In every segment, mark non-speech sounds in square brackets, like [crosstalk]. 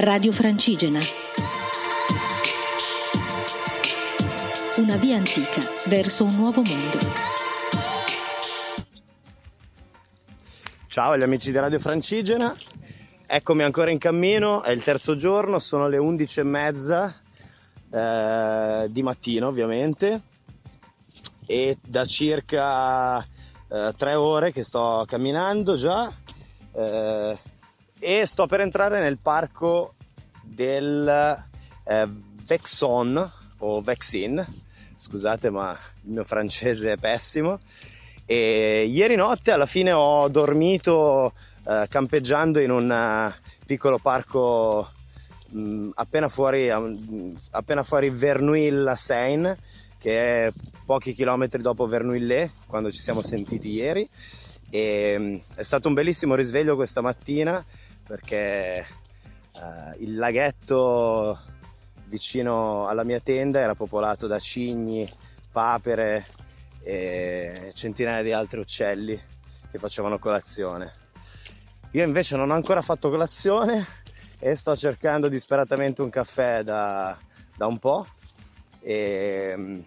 Radio Francigena. Una via antica verso un nuovo mondo. Ciao agli amici di Radio Francigena, eccomi ancora in cammino, è il terzo giorno, sono le 11 e mezza eh, di mattina ovviamente e da circa eh, tre ore che sto camminando già eh, e sto per entrare nel parco del eh, Vexon o Vexin, scusate ma il mio francese è pessimo. E ieri notte alla fine ho dormito eh, campeggiando in un eh, piccolo parco mh, mm, appena fuori, um, appena fuori Vernouille-la-Seine, che è pochi chilometri dopo Vernouillet, quando ci siamo sentiti ieri. E, mh, mm, è stato un bellissimo risveglio questa mattina perché uh, il laghetto vicino alla mia tenda era popolato da cigni, papere e centinaia di altri uccelli che facevano colazione. Io invece non ho ancora fatto colazione e sto cercando disperatamente un caffè da, da un po'. E,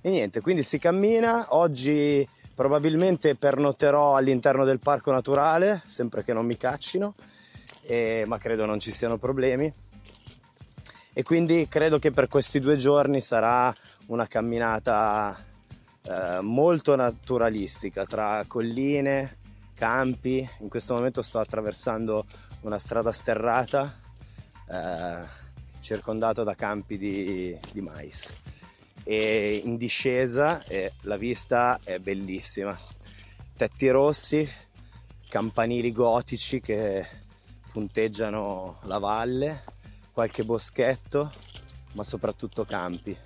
e niente, quindi si cammina. Oggi Probabilmente pernotterò all'interno del parco naturale, sempre che non mi caccino, e, ma credo non ci siano problemi. E quindi credo che per questi due giorni sarà una camminata eh, molto naturalistica tra colline, campi. In questo momento sto attraversando una strada sterrata eh, circondato da campi di, di mais e in discesa e la vista è bellissima. Tetti rossi, campanili gotici che punteggiano la valle, qualche boschetto, ma soprattutto campi.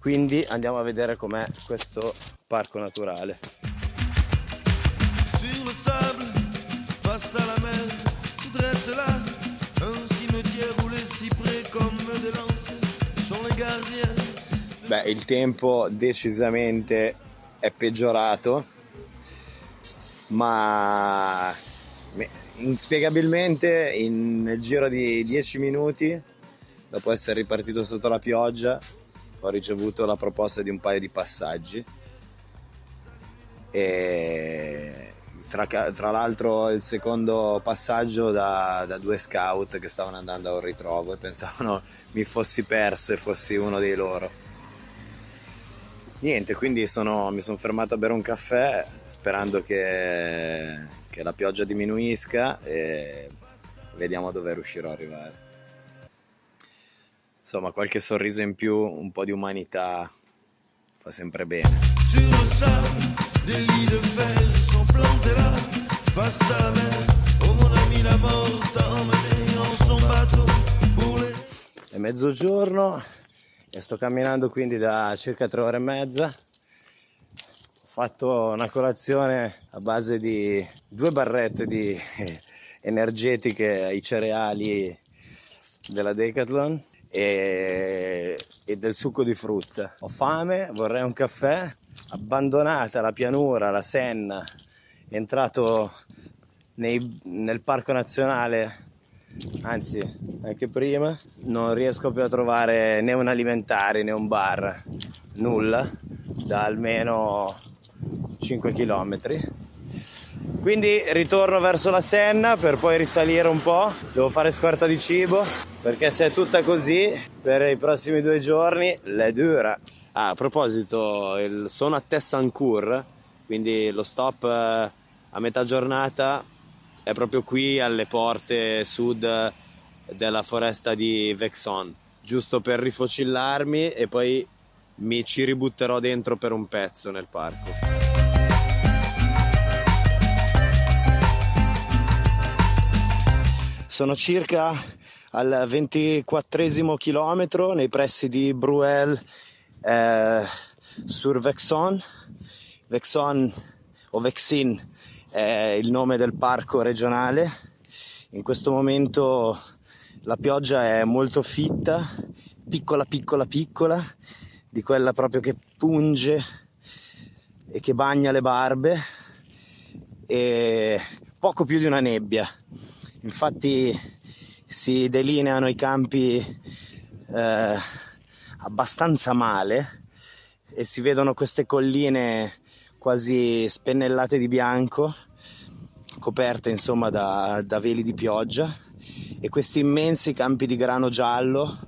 Quindi andiamo a vedere com'è questo parco naturale. Sur le sable, face à la mer, se dresse là Beh, il tempo decisamente è peggiorato, ma inspiegabilmente in, nel giro di 10 minuti, dopo essere ripartito sotto la pioggia, ho ricevuto la proposta di un paio di passaggi. E tra, tra l'altro il secondo passaggio da, da, due scout che stavano andando a un ritrovo e pensavano mi fossi perso e fossi uno dei loro niente, quindi sono, mi sono fermato a bere un caffè sperando che, che la pioggia diminuisca e vediamo dove riuscirò ad arrivare. Insomma, qualche sorriso in più, un po' di umanità fa sempre bene. È mezzogiorno e sto camminando quindi da circa tre ore e mezza. Ho fatto una colazione a base di due barrette di [laughs] energetiche ai cereali della Decathlon e, e del succo di frutta. Ho fame, vorrei un caffè, abbandonata la pianura, la Senna, entrato nei, nel parco nazionale anzi anche prima non riesco più a trovare né un alimentare né un bar nulla da almeno 5 km quindi ritorno verso la Senna per poi risalire un po' devo fare scorta di cibo perché se è tutta così per i prossimi due giorni l'è dura. Ah, a proposito sono a Tessancourt quindi lo stop eh, a metà giornata è proprio qui alle porte sud della foresta di Vexon, giusto per rifocillarmi e poi mi ci ributterò dentro per un pezzo nel parco. Sono circa al 24 chilometro nei pressi di Bruel eh, sur Vexon. Vexon o Vexin è il nome del parco regionale. In questo momento la pioggia è molto fitta, piccola piccola piccola, di quella proprio che punge e che bagna le barbe e poco più di una nebbia. Infatti si delineano i campi eh, abbastanza male e si vedono queste colline quasi spennellate di bianco, coperte insomma da, da veli di pioggia e questi immensi campi di grano giallo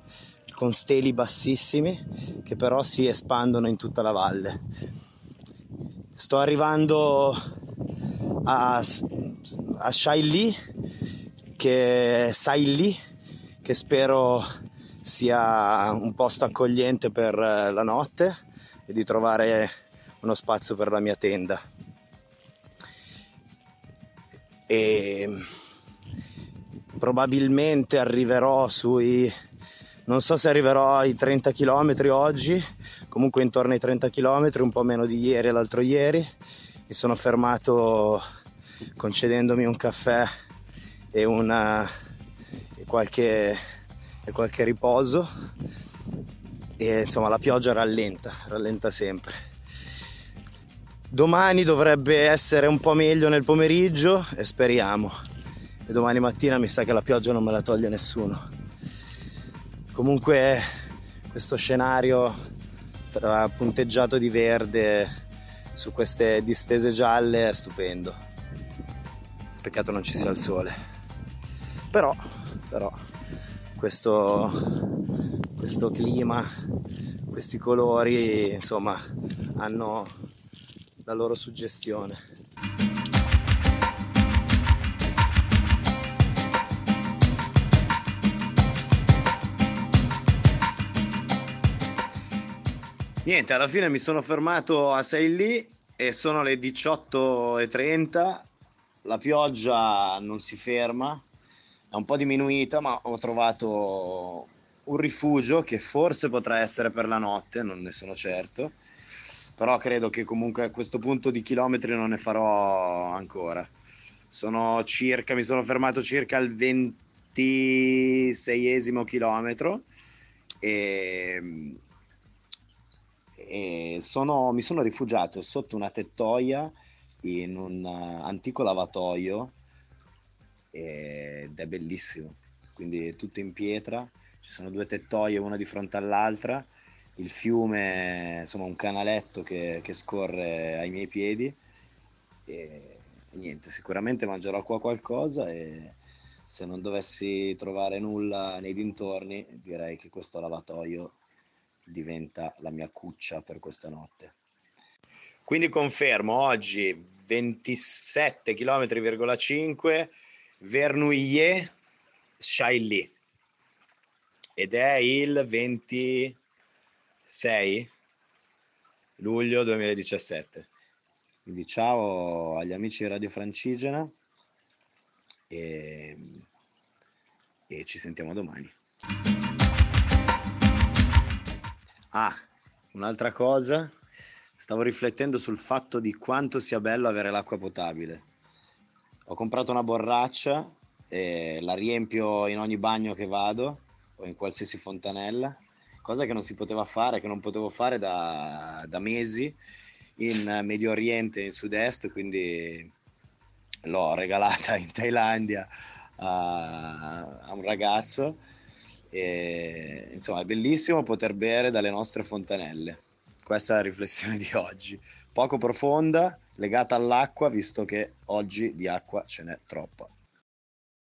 con steli bassissimi che però si espandono in tutta la valle. Sto arrivando a, a Shaili, che, Saili, che spero sia un posto accogliente per la notte e di trovare uno spazio per la mia tenda. E probabilmente arriverò sui non so se arriverò ai 30 km oggi comunque intorno ai 30 km un po' meno di ieri e l'altro ieri. Mi sono fermato concedendomi un caffè e, una, e, qualche, e qualche riposo. E insomma la pioggia rallenta rallenta sempre domani dovrebbe essere un po' meglio nel pomeriggio e speriamo e domani mattina mi sa che la pioggia non me la toglie nessuno. Comunque questo scenario tra punteggiato di verde su queste distese gialle è stupendo. Peccato non ci sia il sole. Però, però questo, questo clima, questi colori, insomma, hanno la loro suggestione. Niente, alla fine mi sono fermato a 6 lì e sono le 18.30, la pioggia non si ferma, è un po' diminuita ma ho trovato un rifugio che forse potrà essere per la notte, non ne sono certo, però credo che comunque a questo punto di chilometri non ne farò ancora. Sono circa, mi sono fermato circa al 26esimo chilometro e e sono, mi sono rifugiato sotto una tettoia in un uh, antico lavatoio ed è bellissimo, quindi è tutto in pietra, ci sono due tettoie una di fronte all'altra, il fiume, insomma un canaletto che, che scorre ai miei piedi e niente, sicuramente mangerò qua qualcosa e se non dovessi trovare nulla nei dintorni direi che questo lavatoio diventa la mia cuccia per questa notte. Quindi confermo oggi 27 km,5 Vernouillet Chailly ed è il 26 luglio 2017. Quindi ciao agli amici di Radio Francigena e, e ci sentiamo domani. Ah, un'altra cosa, stavo riflettendo sul fatto di quanto sia bello avere l'acqua potabile. Ho comprato una borraccia e la riempio in ogni bagno che vado o in qualsiasi fontanella, cosa che non si poteva fare, che non potevo fare da, da mesi in Medio Oriente in Sud-Est, quindi l'ho regalata in Thailandia a, a un ragazzo e, insomma, è bellissimo poter bere dalle nostre fontanelle. Questa è la riflessione di oggi. Poco profonda, legata all'acqua, visto che oggi di acqua ce n'è troppa.